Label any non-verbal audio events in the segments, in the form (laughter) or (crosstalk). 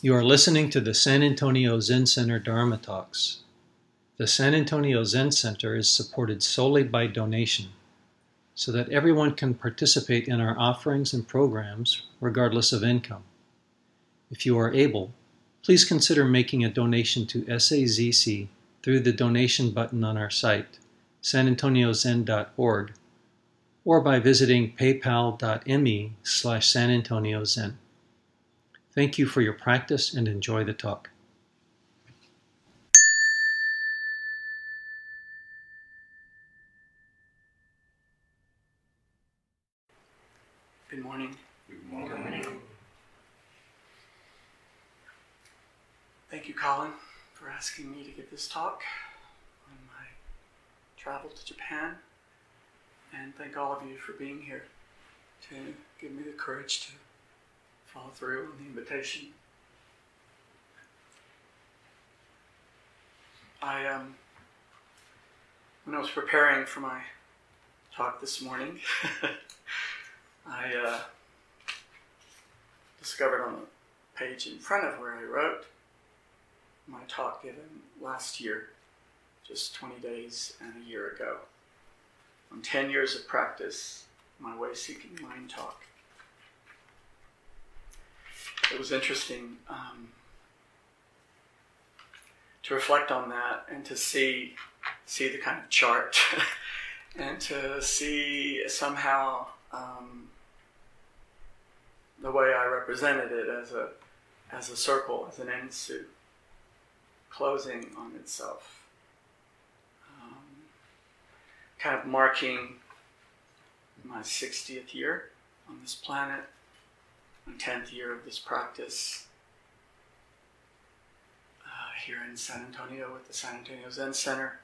You are listening to the San Antonio Zen Center Dharma Talks. The San Antonio Zen Center is supported solely by donation so that everyone can participate in our offerings and programs regardless of income. If you are able, please consider making a donation to SAZC through the donation button on our site, sanantoniozen.org, or by visiting paypal.me slash sanantoniozen. Thank you for your practice and enjoy the talk. Good morning. Good morning. Thank you, Colin, for asking me to give this talk on my travel to Japan. And thank all of you for being here to give me the courage to follow through on the invitation. I, um, when I was preparing for my talk this morning, (laughs) I uh, discovered on the page in front of where I wrote my talk given last year, just 20 days and a year ago, on 10 years of practice, my way seeking mind talk. It was interesting um, to reflect on that and to see see the kind of chart (laughs) and to see somehow um, the way I represented it as a as a circle, as an enso, closing on itself, um, kind of marking my 60th year on this planet, 10th year of this practice uh, here in San Antonio with the San Antonio Zen Center.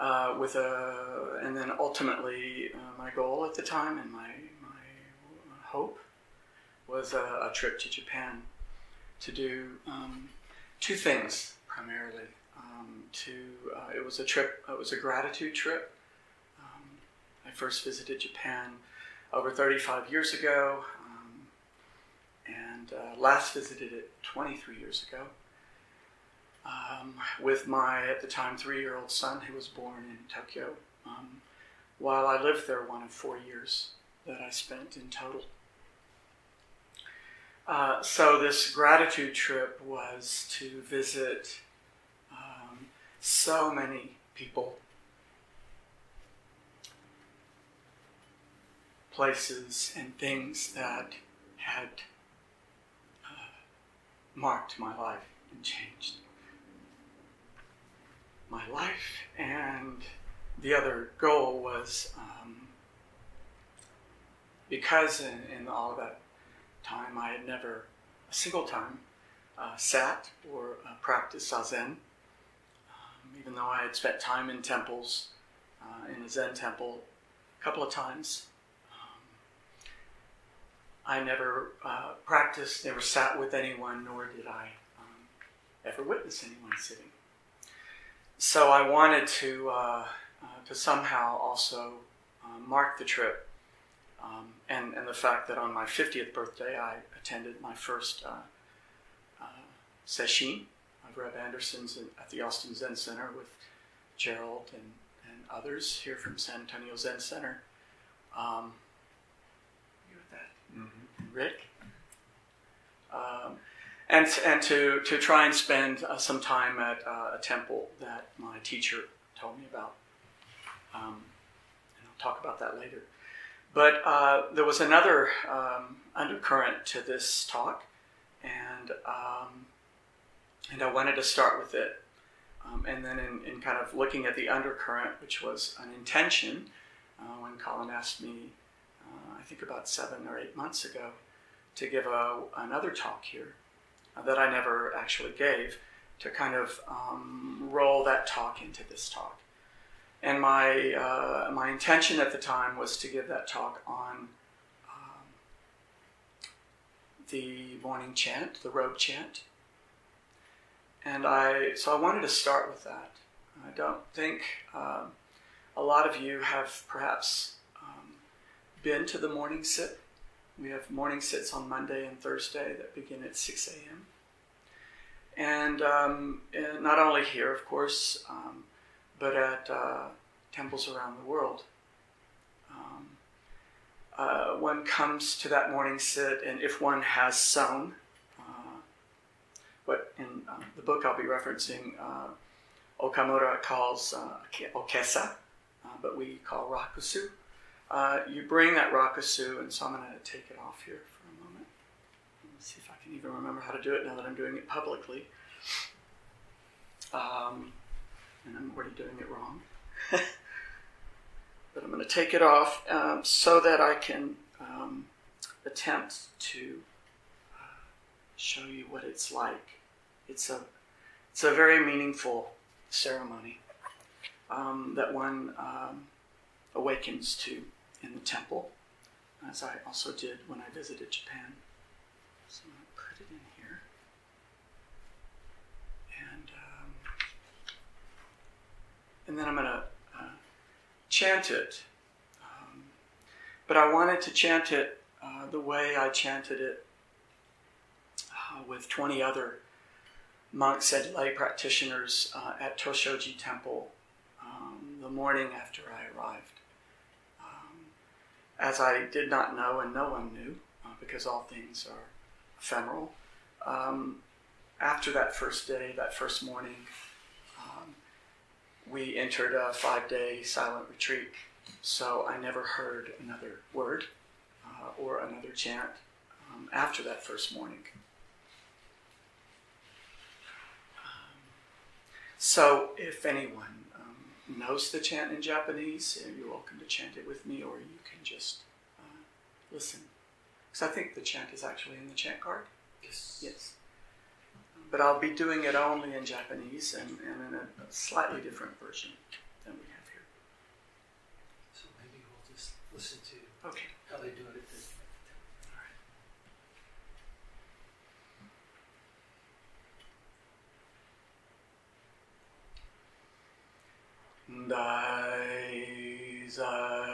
Uh, with a, and then ultimately, uh, my goal at the time and my, my hope was a, a trip to Japan to do um, two things primarily. Um, to uh, it was a trip. It was a gratitude trip. Um, I first visited Japan over 35 years ago, and uh, last visited it 23 years ago. Um, with my at the time three-year-old son who was born in Tokyo. Um, while I lived there, one of four years that I spent in total. Uh, so this gratitude trip was to visit um, so many people, places, and things that had marked my life and changed my life. And the other goal was um, because in, in all of that time I had never a single time uh, sat or uh, practiced zazen, um, even though I had spent time in temples, uh, in a Zen temple, a couple of times. I never uh, practiced, never sat with anyone, nor did I um, ever witness anyone sitting. So I wanted to uh, uh, to somehow also mark the trip um, and, and the fact that on my 50th birthday, I attended my first uh, uh, sesshin of Reb Anderson's at the Austin Zen Center with Gerald and, and others here from San Antonio Zen Center. Um, you with that? Mm-hmm. Rick? Um, and, and to, to try and spend uh, some time at uh, a temple that my teacher told me about. Um, and I'll talk about that later. But uh, there was another um, undercurrent to this talk, and um, and I wanted to start with it. Um, and then in, in, kind of looking at the undercurrent, which was an intention, uh, when Colin asked me, uh, I think about seven or eight months ago, to give a, another talk here uh, that I never actually gave, to kind of um, roll that talk into this talk. And my, uh, my intention at the time was to give that talk on um, the morning chant, the robe chant. And I, so I wanted to start with that. I don't think um, a lot of you have perhaps um, been to the morning sit. We have morning sits on Monday and Thursday that begin at 6 a.m. and, um, and not only here, of course, um, but at uh, temples around the world. Um, uh, one comes to that morning sit, and if one has sown, uh, what in uh, the book I'll be referencing, uh, Okumura calls uh, okesa, uh, but we call rakusu. You bring that rakusu, and so I'm going to take it off here for a moment. Let's see if I can even remember how to do it now that I'm doing it publicly. Um, and I'm already doing it wrong. (laughs) but I'm going to take it off um, so that I can um, attempt to uh, show you what it's like. It's a, it's a very meaningful ceremony um, that one um, awakens to in the temple, as I also did when I visited Japan. So I'm going to put it in here. And, um, and then I'm going to uh, chant it. Um, but I wanted to chant it uh, the way I chanted it uh, with 20 other monks and lay practitioners uh, at Toshoji Temple um, the morning after I arrived. Um, as I did not know, and no one knew, uh, because all things are ephemeral, um, after that first day, that first morning, um, we entered a five day silent retreat. So I never heard another word uh, or another chant um, after that first morning. So, if anyone um, knows the chant in Japanese, you're welcome to chant it with me, or you can just uh, listen. Because I think the chant is actually in the chant card. Yes. Yes. But I'll be doing it only in Japanese and, and in a slightly different version than we have here. So maybe we'll just listen to okay. how they do it at the Dai zai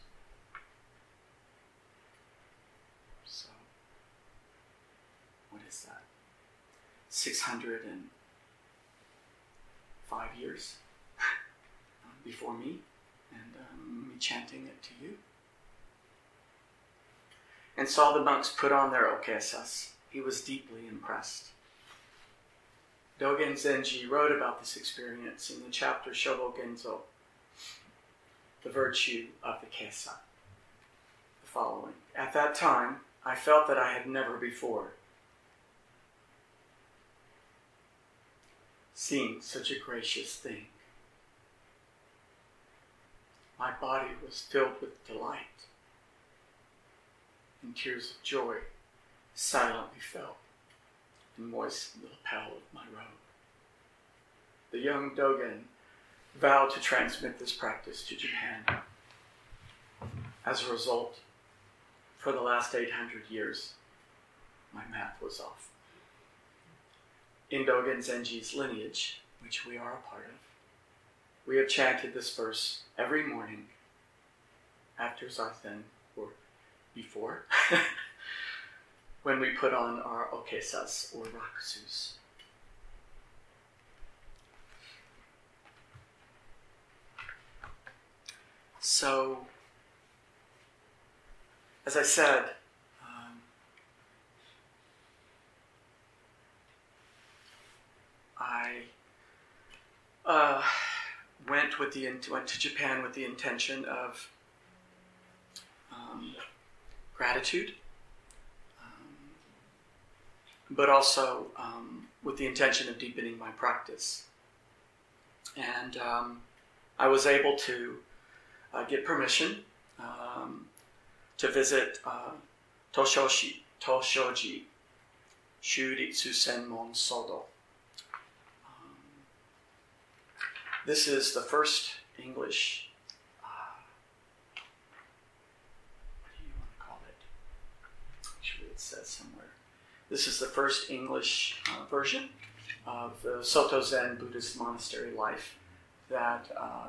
so what is that? 605 years before me, and um, me chanting it to you. And saw the monks put on their okesas. He was deeply impressed. Dogen Zenji wrote about this experience in the chapter Shobo Genzo, the virtue of the Kesa. The following At that time, I felt that I had never before seen such a gracious thing. My body was filled with delight, and tears of joy silently fell and moistened the lapel of my robe. The young Dogen vowed to transmit this practice to Japan. As a result, for the last 800 years, my math was off. In Dogen Zenji's lineage, which we are a part of, we have chanted this verse every morning after Zazen or before (laughs) when we put on our okesas or rakusus. So, as I said, um, I uh, went with the went to Japan with the intention of um, gratitude but also um, with the intention of deepening my practice. And um, I was able to uh, get permission um, to visit uh, Toshoshi, Toshoji, Shuritsu Senmon Sodo. Um, this is the first English, uh, what do you want to call it? Says somewhere. This is the first English uh, version of the Soto Zen Buddhist monastery life that uh,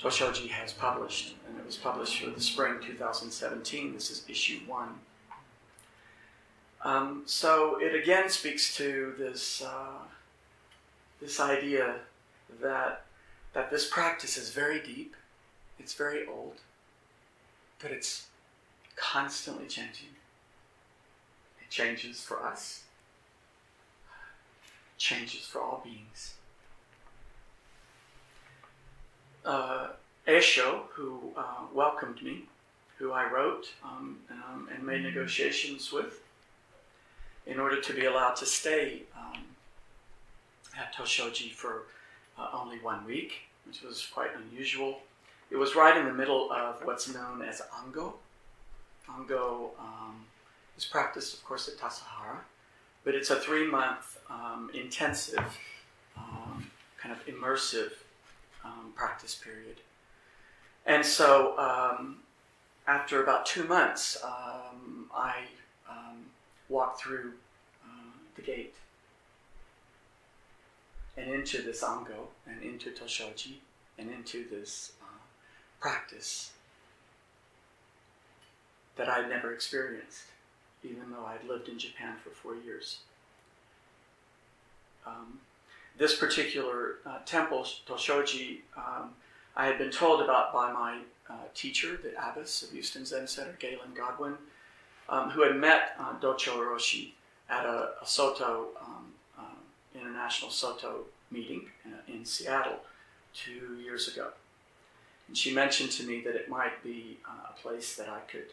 Toshoji has published, and it was published for the spring 2017. This is issue one. Um, so it again speaks to this uh, this idea that that this practice is very deep, it's very old, but it's constantly changing It changes for us, changes for all beings. Uh, Esho, who uh, welcomed me, who I wrote um, um, and made negotiations with in order to be allowed to stay um, at Toshoji for uh, only one week, which was quite unusual. It was right in the middle of what's known as Ango. Ango um, is practiced, of course, at Tassajara, but it's a three month um, intensive, um, kind of immersive um, practice period. And so, um, after about two months, um, I walked through uh, the gate and into this Ango and into Toshoji and into this uh, practice that I'd never experienced even though I'd lived in Japan for four years. Um, this particular uh, temple, Toshoji, um, I had been told about by my uh, teacher, the abbess of Houston Zen Center, Gaelyn Godwin, um, who had met uh, Docho Oroshi at a, a Soto, um, International Soto meeting in, uh, in, Seattle two years ago. And she mentioned to me that it might be uh, a place that I could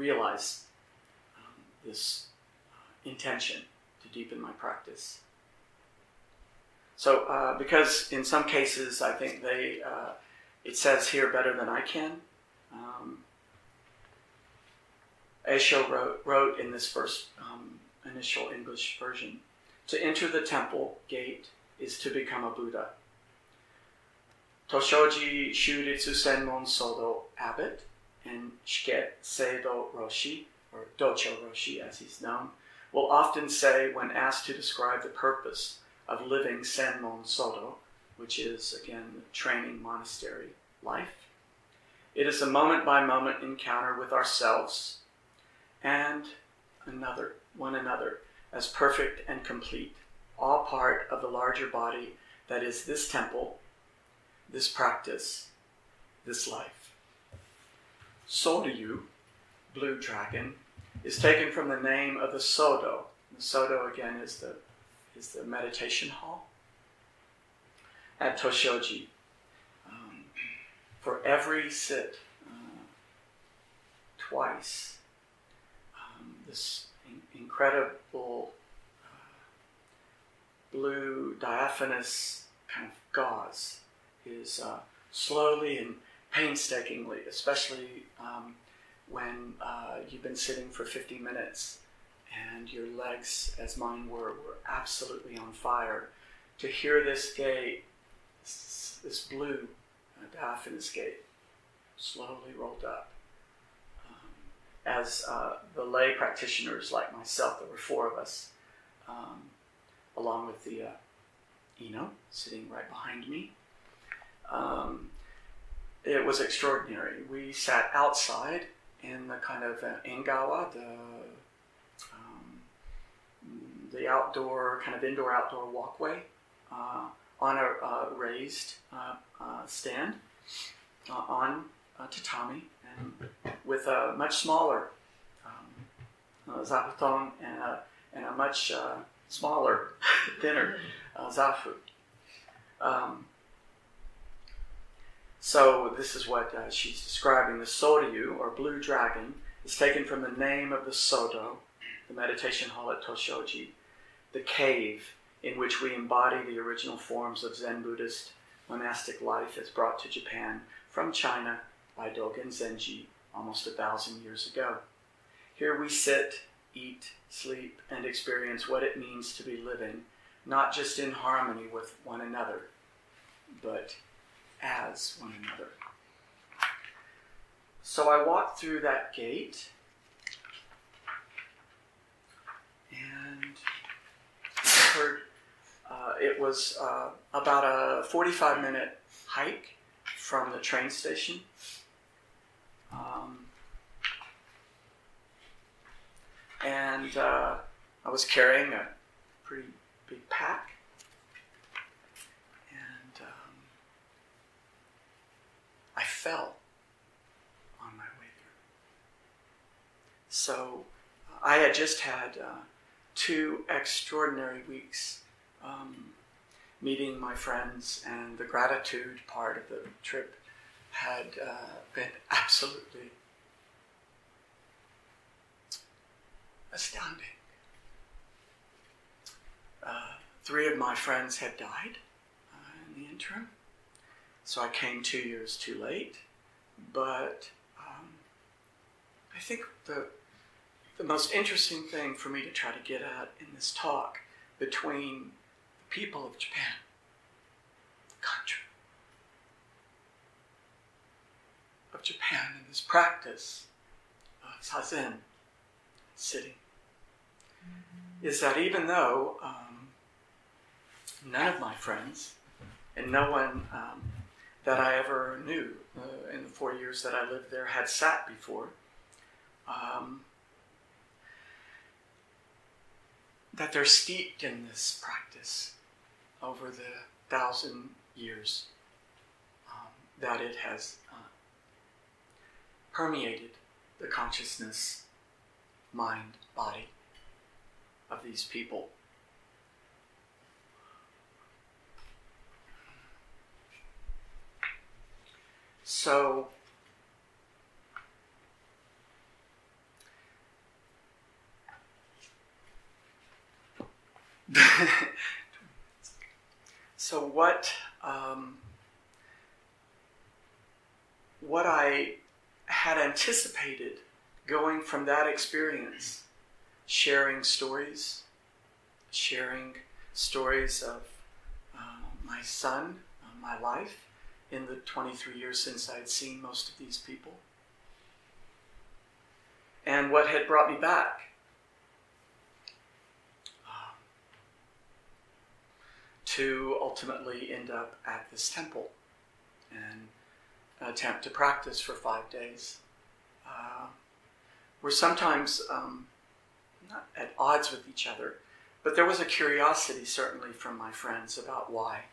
realize um, this uh, intention to deepen my practice. So, uh, because in some cases, I think they, uh, it says here better than I can. Um, Aisho wrote, wrote in this first um, initial English version to enter the temple gate is to become a Buddha. Toshoji Shuritsu Senmon Sodo Abbot and Shiket Seido Roshi, or Docho Roshi as he's known, will often say when asked to describe the purpose of living Senmon Sodo, which is again training monastery life, it is a moment by moment encounter with ourselves and another, one another, as perfect and complete, all part of the larger body that is this temple, this practice, this life. Soryu, blue dragon, is taken from the name of the Sodo. The Sodo again is the is the meditation hall at Toshoji. Um, for every sit, uh, twice, um, this incredible blue diaphanous kind of gauze is uh, slowly and painstakingly, especially um, when uh, you've been sitting for 50 minutes and your legs, as mine were, were absolutely on fire. To hear this gate, this blue uh, diaphanous gate, slowly rolled up. As uh, the lay practitioners like myself, there were four of us, um, along with the uh, Ino sitting right behind me. Um, it was extraordinary. We sat outside in the kind of uh, Engawa, the um, the outdoor kind of indoor outdoor walkway uh, on a uh, raised uh, uh, stand on tatami and with a much smaller um, zabuton and a, and a much smaller, (laughs) thinner zafu. Um, so this is what uh, she's describing. The Soryu, or blue dragon, is taken from the name of the Sodo, the meditation hall at Toshoji, the cave in which we embody the original forms of Zen Buddhist monastic life as brought to Japan from China by Dogen Zenji almost a thousand years ago. Here we sit, eat, sleep, and experience what it means to be living, not just in harmony with one another, but as one another. So I walked through that gate and heard uh, it was uh, about a 45 minute hike from the train station. Um, and uh, I was carrying a pretty big pack. And um, I fell on my way there. So I had just had uh, two extraordinary weeks um, meeting my friends, and the gratitude part of the trip had uh, been absolutely astounding. Uh, three of my friends had died uh, in the interim. So I came two years too late. But um, I think the, the most interesting thing for me to try to get at in this talk between the people of Japan, the country of Japan, and this practice of zazen, sitting, mm-hmm. is that even though um, none of my friends and no one um, that I ever knew uh, in the four years that I lived there had sat before. Um, that they're steeped in this practice over the thousand years um, that it has uh, permeated the consciousness, mind, body of these people. So, (laughs) so what um, what I had anticipated going from that experience, sharing stories, sharing stories of uh, my son, uh, my life, in the 23 years since I had seen most of these people. And what had brought me back. Uh, to ultimately end up at this temple and attempt to practice for five days. Uh, we're sometimes um, not at odds with each other, but there was a curiosity certainly from my friends about why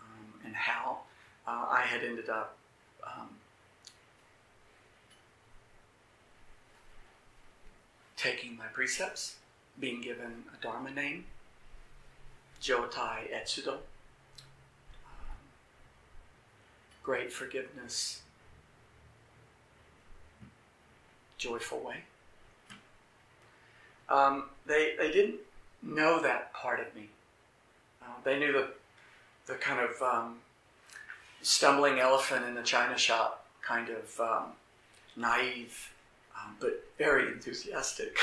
um, and how uh, I had ended up um, taking my precepts, being given a Dharma name, Jotai Etsudo, um, great forgiveness, joyful way. Um, they, they didn't know that part of me. Uh, they knew the, the kind of um, stumbling elephant in the china shop, kind of um, naive, um, but very enthusiastic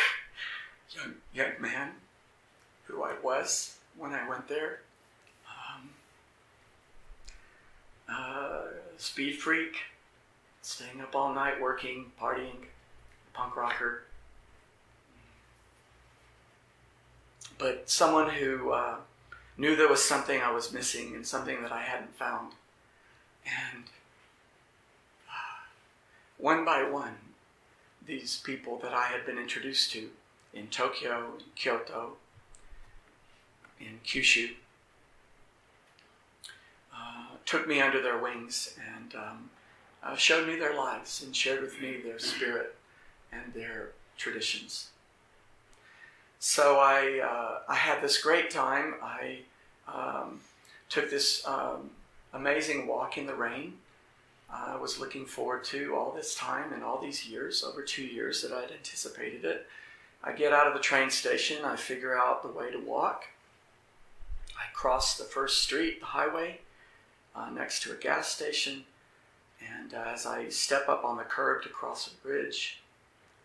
(laughs) young, young man who I was when I went there. Um, uh, speed freak, staying up all night working, partying, punk rocker. But someone who uh, knew there was something I was missing and something that I hadn't found. And uh, one by one, these people that I had been introduced to in Tokyo, in Kyoto, in Kyushu, uh, took me under their wings and um, uh, showed me their lives and shared with me their spirit and their traditions. So I, uh, I had this great time. I um, took this um, amazing walk in the rain. I was looking forward to all this time and all these years, over two years that I'd anticipated it. I get out of the train station, I figure out the way to walk. I cross the first street, the highway, uh, next to a gas station, and uh, as I step up on the curb to cross a bridge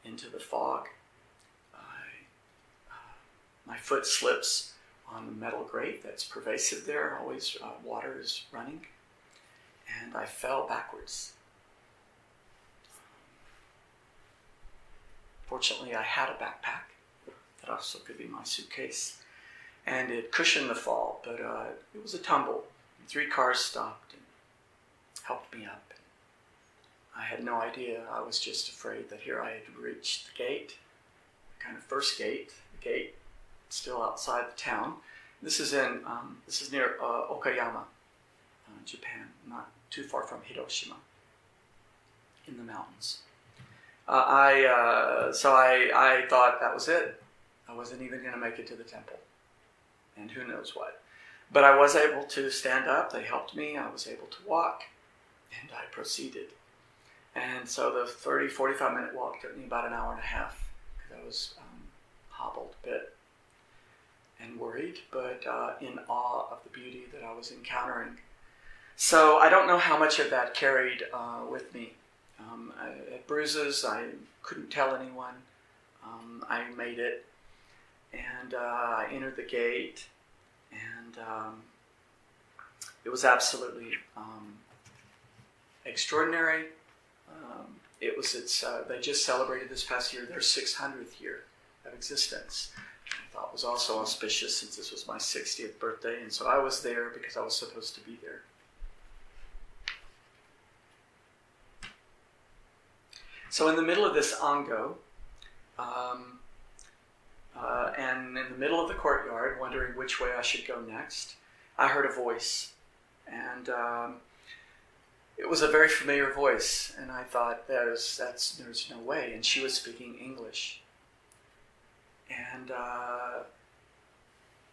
into the fog, I, uh, my foot slips on the metal grate that's pervasive there. Always uh, water is running. And I fell backwards. Fortunately, I had a backpack that also could be my suitcase. And it cushioned the fall, but uh, it was a tumble. Three cars stopped and helped me up. I had no idea. I was just afraid that here I had reached the gate, kind of first gate, the gate still outside the town. This is in um, this is near uh, Okayama, uh, Japan, not too far from Hiroshima, in the mountains. Uh, I uh, so I I thought that was it. I wasn't even going to make it to the temple, and who knows what. But I was able to stand up. They helped me. I was able to walk, and I proceeded. And so the 30, 45 minute walk took me about an hour and a half because I was um, hobbled a bit and worried, but uh, in awe of the beauty that I was encountering. So I don't know how much of that carried uh, with me. Um, I had bruises, I couldn't tell anyone. Um, I made it, and uh, I entered the gate, and um, it was absolutely um, extraordinary. Um, it was its. Uh, they just celebrated this past year their 600th year of existence I thought was also auspicious since this was my 60th birthday, and so I was there because I was supposed to be there. So, in the middle of this ango, um, uh, and in the middle of the courtyard, wondering which way I should go next, I heard a voice. And um, it was a very familiar voice, and I thought, there's, that's, there's no way. And she was speaking English and uh,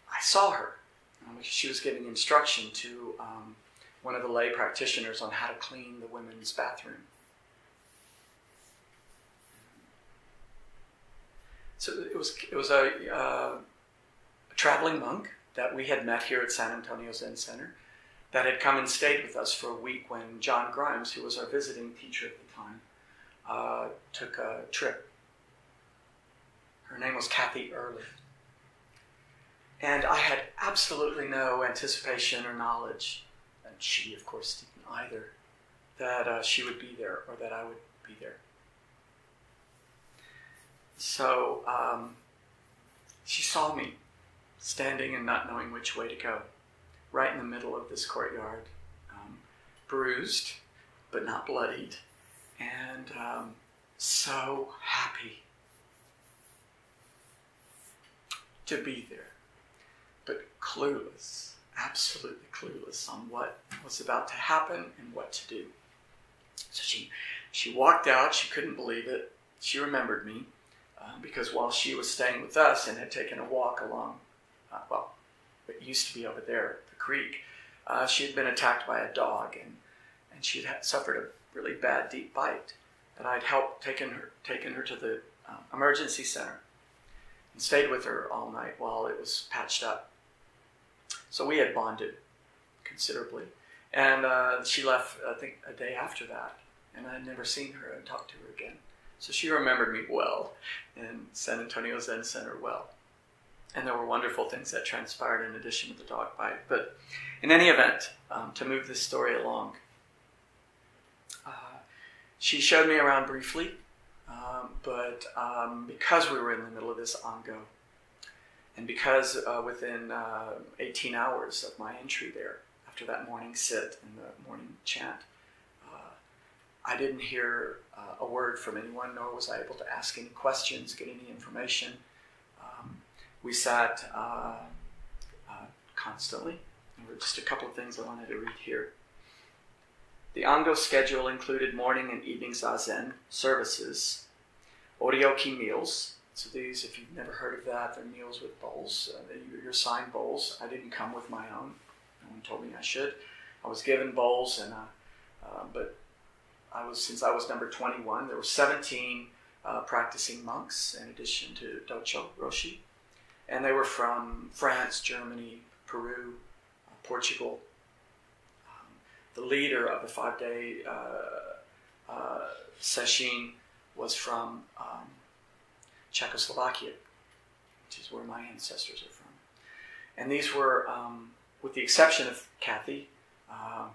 I saw her she was giving instruction to um, one of the lay practitioners on how to clean the women's bathroom. So it was it was a, uh, a traveling monk that we had met here at San Antonio Zen Center. that had come and stayed with us for a week when John Grimes, who was our visiting teacher at the time, uh, took a trip. Her name was Kathy Early. And I had absolutely no anticipation or knowledge, and she, of course, didn't either, that uh, she would be there or that I would be there. So um, she saw me standing and not knowing which way to go, right in the middle of this courtyard, um, bruised but not bloodied, and um, so happy to be there, but clueless, absolutely clueless on what was about to happen and what to do. So she, she walked out. She couldn't believe it. She remembered me uh, because while she was staying with us and had taken a walk along, uh, well, it used to be over there, the creek, uh, she had been attacked by a dog and, and she had suffered a really bad deep bite. That I'd helped taken her, taken her to the um, emergency center and stayed with her all night while it was patched up. So we had bonded considerably. And uh, she left, I think, a day after that. And I had never seen her and talked to her again. So she remembered me well in San Antonio Zen Center well. And there were wonderful things that transpired in addition to the dog bite. But in any event, um, to move this story along, uh, she showed me around briefly, um, but um, because we were in the middle of this Ango, and because uh, within uh, 18 hours of my entry there, after that morning sit and the morning chant, I didn't hear uh, a word from anyone, nor was I able to ask any questions, get any information. Um, we sat uh, uh, constantly. There were just a couple of things I wanted to read here. The Ango schedule included morning and evening zazen services, oryoki meals. So these, if you've never heard of that, they're meals with bowls. Uh, your assigned bowls. I didn't come with my own. No one told me I should. I was given bowls, and uh, uh, but I was since I was number 21. There were 17 uh, practicing monks in addition to Docho Roshi, and they were from France, Germany, Peru, uh, Portugal. Um, the leader of the five-day uh, uh, sesshin was from um, Czechoslovakia, which is where my ancestors are from. And these were, um, with the exception of Kathy, uh,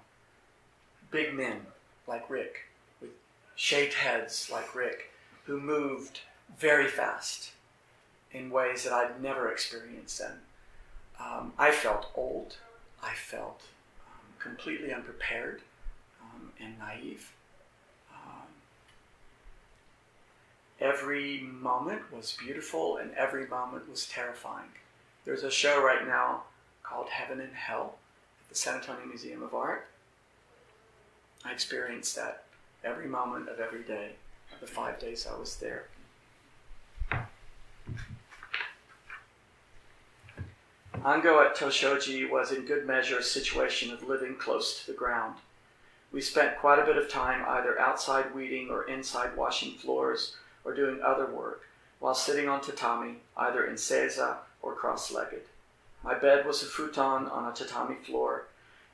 big men like Rick, with shaved heads like Rick, who moved very fast in ways that I'd never experienced. And um, I felt old. I felt um, completely unprepared um, and naive. Um, every moment was beautiful and every moment was terrifying. There's a show right now called Heaven and Hell at the San Antonio Museum of Art. I experienced that every moment of every day of the five days I was there. Ango at Toshoji was in good measure a situation of living close to the ground. We spent quite a bit of time either outside weeding or inside washing floors or doing other work while sitting on tatami, either in seiza or cross legged. My bed was a futon on a tatami floor.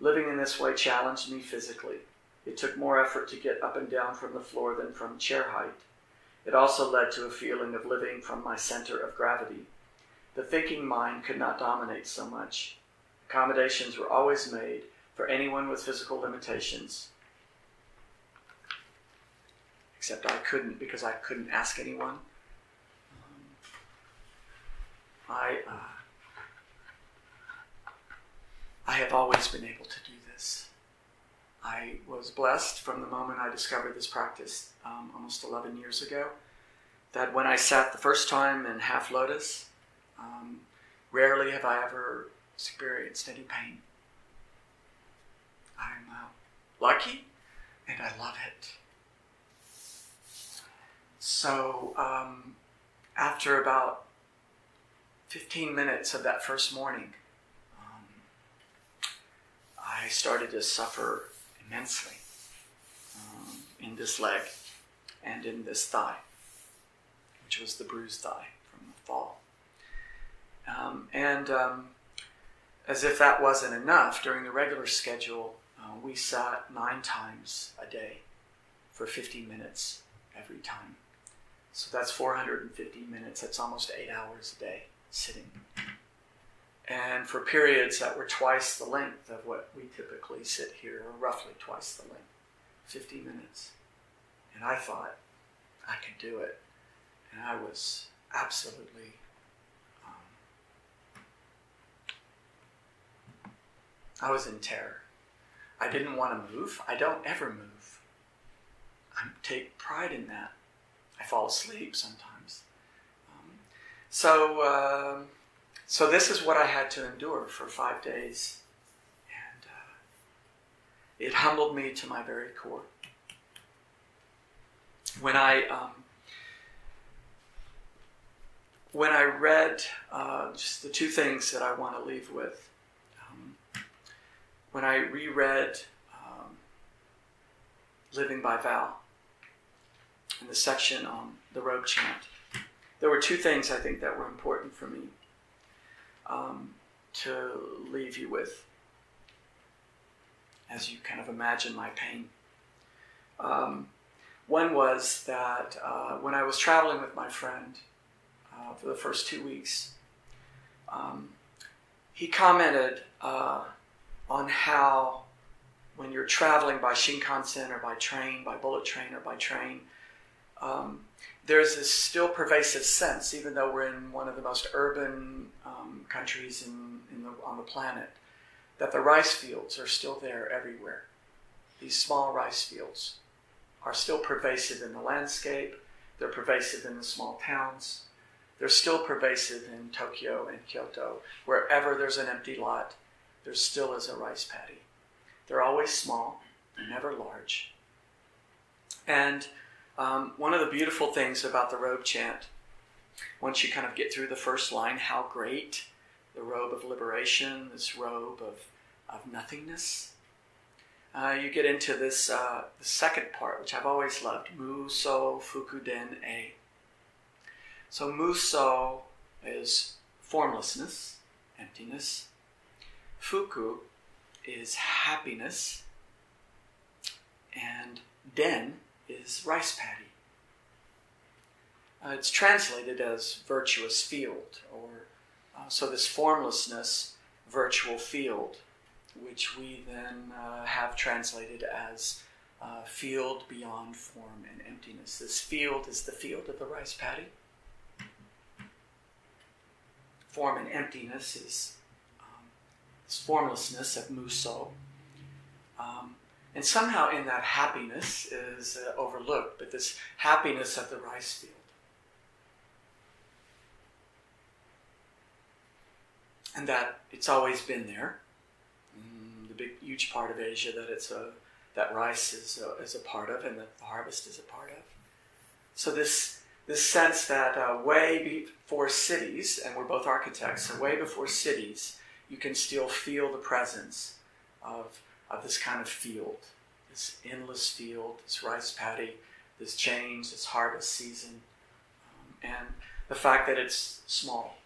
Living in this way challenged me physically. It took more effort to get up and down from the floor than from chair height. It also led to a feeling of living from my center of gravity. The thinking mind could not dominate so much. Accommodations were always made for anyone with physical limitations. Except I couldn't because I couldn't ask anyone. I, uh, I have always been able to do this. I was blessed from the moment I discovered this practice um, almost 11 years ago that when I sat the first time in half lotus, um, rarely have I ever experienced any pain. I'm uh, lucky and I love it. So, um, after about 15 minutes of that first morning, um, I started to suffer immensely um, in this leg and in this thigh, which was the bruised thigh from the fall. Um, and um, as if that wasn't enough, during the regular schedule, uh, we sat nine times a day for 50 minutes every time. So that's 450 minutes. That's almost eight hours a day sitting. And for periods that were twice the length of what we typically sit here, or roughly twice the length, 50 minutes. And I thought I could do it. And I was absolutely um, I was in terror. I didn't want to move. I don't ever move. I take pride in that. I fall asleep sometimes. Um, so, uh, so this is what I had to endure for five days, and uh, it humbled me to my very core. When I um, when I read uh, just the two things that I want to leave with, um, when I reread um, Living by Vow in the section on the robe chant, there were two things I think that were important for me um, to leave you with as you kind of imagine my pain. Um, one was that uh, when I was traveling with my friend, uh, for the first two weeks. Um, he commented uh, on how when you're traveling by Shinkansen or by train, by bullet train or by train, um, there's this still pervasive sense, even though we're in one of the most urban um, countries in, in the, on the planet, that the rice fields are still there everywhere. These small rice fields are still pervasive in the landscape, they're pervasive in the small towns, they're still pervasive in Tokyo and Kyoto. Wherever there's an empty lot, there still is a rice paddy. They're always small, they're never large. And um, one of the beautiful things about the robe chant, once you kind of get through the first line, how great the robe of liberation, this robe of, of nothingness, uh, you get into this uh, the second part, which I've always loved, Muso Fukuden E. So muso is formlessness, emptiness. Fuku is happiness. And den is rice paddy. Uh, it's translated as virtuous field, or uh, so this formlessness, virtual field, which we then uh, have translated as uh, field beyond form and emptiness. This field is the field of the rice paddy form and emptiness is um, this formlessness of muso. Um, and somehow in that happiness is uh, overlooked, but this happiness of the rice field. And that it's always been there. Mm, the big, huge part of Asia that it's a that rice is a, is a part of, and that the harvest is a part of. So this this sense that uh, way before cities, and we're both architects, so way before cities, you can still feel the presence of, of this kind of field, this endless field, this rice paddy, this change, this harvest season, um, and the fact that it's small.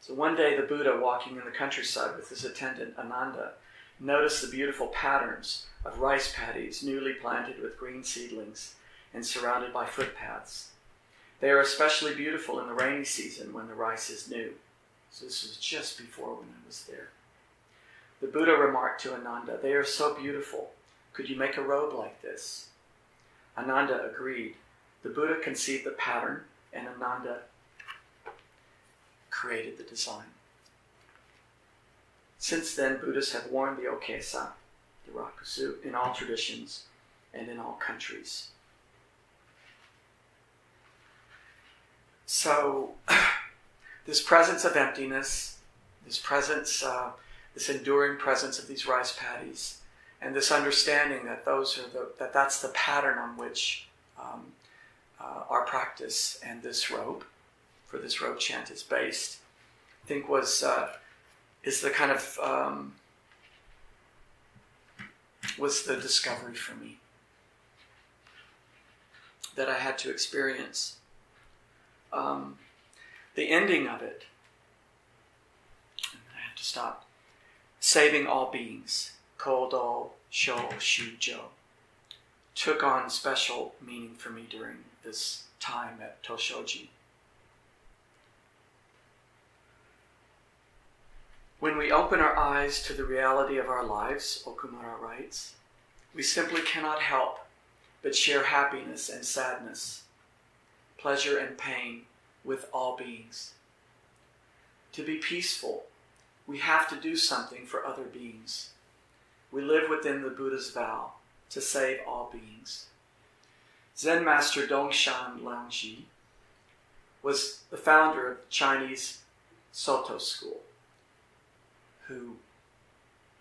So one day, the Buddha, walking in the countryside with his attendant Ananda, noticed the beautiful patterns of rice paddies newly planted with green seedlings and surrounded by footpaths. They are especially beautiful in the rainy season when the rice is new. So this was just before when I was there. The Buddha remarked to Ananda, They are so beautiful. Could you make a robe like this? Ananda agreed. The Buddha conceived the pattern, and Ananda created the design. Since then, Buddhists have worn the okesa, the rakusu, in all traditions and in all countries. So, (clears throat) this presence of emptiness, this presence, uh, this enduring presence of these rice paddies, and this understanding that those are the that that's the pattern on which um, uh, our practice and this robe for this robe chant is based, I think was uh, is the kind of um, was the discovery for me that I had to experience um, the ending of it. I have to stop. Saving all beings, Kodo Sho Shujo, took on special meaning for me during this time at Toshoji. When we open our eyes to the reality of our lives, Okumura writes, we simply cannot help but share happiness and sadness, pleasure and pain with all beings. To be peaceful, we have to do something for other beings. We live within the Buddha's vow to save all beings. Zen master Dongshan Liangjie was the founder of Chinese Soto school, who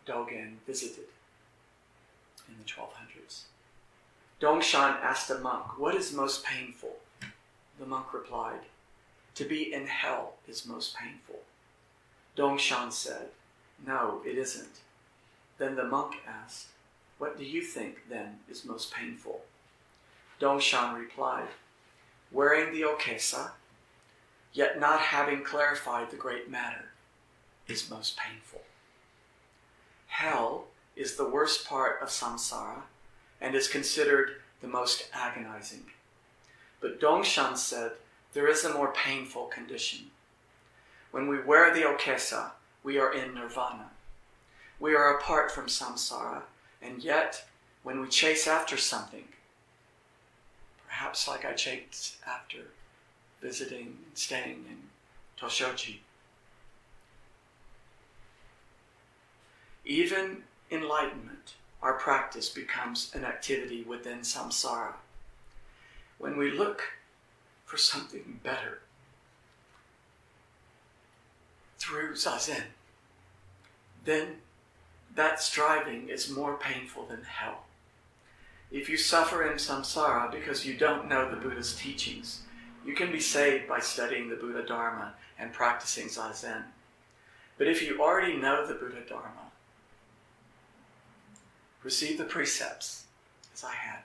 Dogen visited in the 1200s. Dongshan asked a monk, What is most painful? The monk replied, To be in hell is most painful. Dongshan said, No, it isn't. Then the monk asked, What do you think then is most painful? Dongshan replied, Wearing the okesa, yet not having clarified the great matter, is most painful. Hell is the worst part of samsara and is considered the most agonizing. But Dongshan said there is a more painful condition. When we wear the okesa, we are in nirvana. We are apart from samsara, and yet, when we chase after something, perhaps like I chased after visiting and staying in Toshoji, even enlightenment, our practice becomes an activity within samsara. When we look for something better through zazen, then that striving is more painful than hell. If you suffer in samsara because you don't know the Buddha's teachings, you can be saved by studying the Buddha Dharma and practicing zazen. But if you already know the Buddha Dharma, receive the precepts as I had,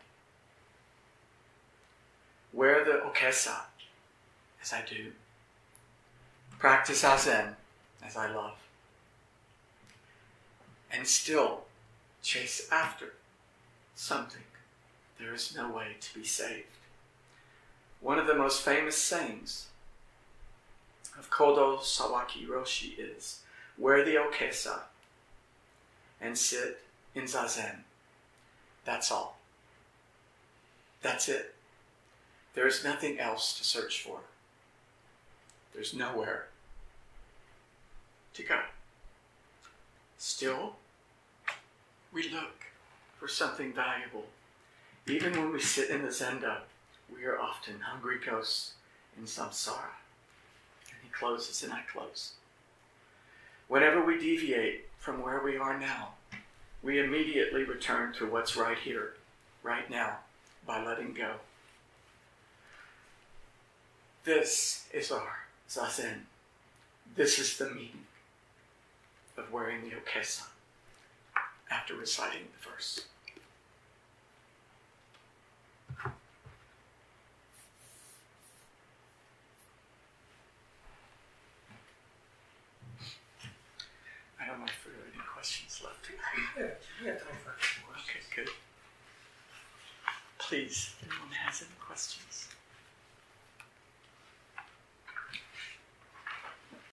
wear the okesa as I do, practice zazen as I love, and still chase after something, there is no way to be saved. One of the most famous sayings of Kodo Sawaki Roshi is wear the okesa and sit in zazen. That's all. That's it. There is nothing else to search for. There's nowhere to. Still, we look for something valuable. Even when we sit in the zendo, we are often hungry ghosts in samsara. And he closes and I close. Whenever we deviate from where we are now, we immediately return to what's right here, right now, by letting go. This is our zazen. This is the meaning of wearing the okesa after reciting the verse. I don't know if there are any questions left. Yeah, yeah, time for couple Okay, good. Please, if anyone has any questions.